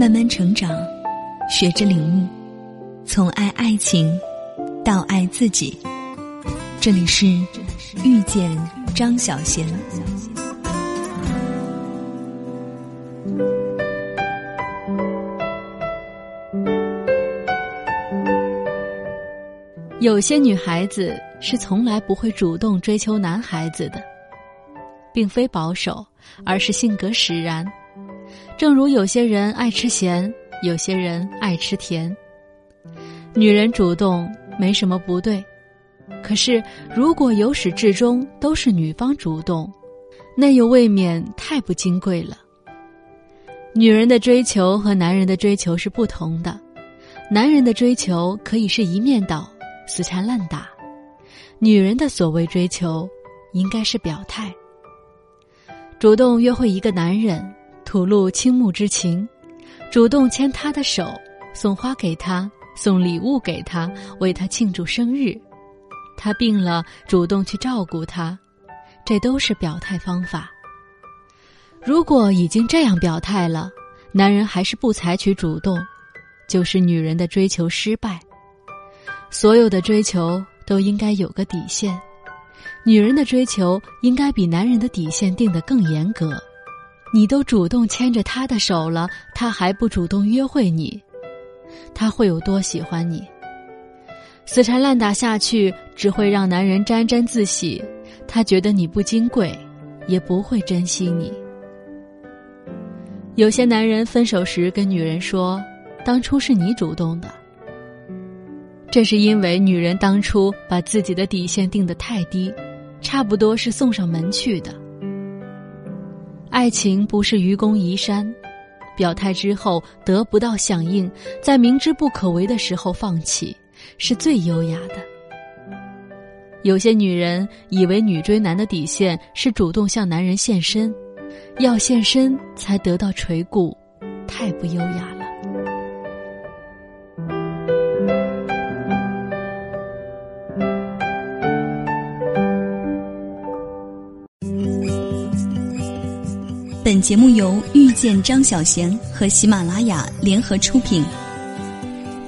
慢慢成长，学着领悟，从爱爱情到爱自己。这里是遇见张小贤。有些女孩子是从来不会主动追求男孩子的，并非保守，而是性格使然。正如有些人爱吃咸，有些人爱吃甜。女人主动没什么不对，可是如果由始至终都是女方主动，那又未免太不金贵了。女人的追求和男人的追求是不同的，男人的追求可以是一面倒。死缠烂打，女人的所谓追求，应该是表态。主动约会一个男人，吐露倾慕之情，主动牵他的手，送花给他，送礼物给他，为他庆祝生日。他病了，主动去照顾他，这都是表态方法。如果已经这样表态了，男人还是不采取主动，就是女人的追求失败。所有的追求都应该有个底线，女人的追求应该比男人的底线定得更严格。你都主动牵着他的手了，他还不主动约会你，他会有多喜欢你？死缠烂打下去，只会让男人沾沾自喜，他觉得你不金贵，也不会珍惜你。有些男人分手时跟女人说：“当初是你主动的。”这是因为女人当初把自己的底线定得太低，差不多是送上门去的。爱情不是愚公移山，表态之后得不到响应，在明知不可为的时候放弃，是最优雅的。有些女人以为女追男的底线是主动向男人献身，要献身才得到垂顾，太不优雅了。本节目由遇见张小娴和喜马拉雅联合出品。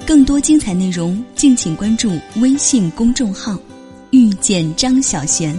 更多精彩内容，敬请关注微信公众号“遇见张小娴”。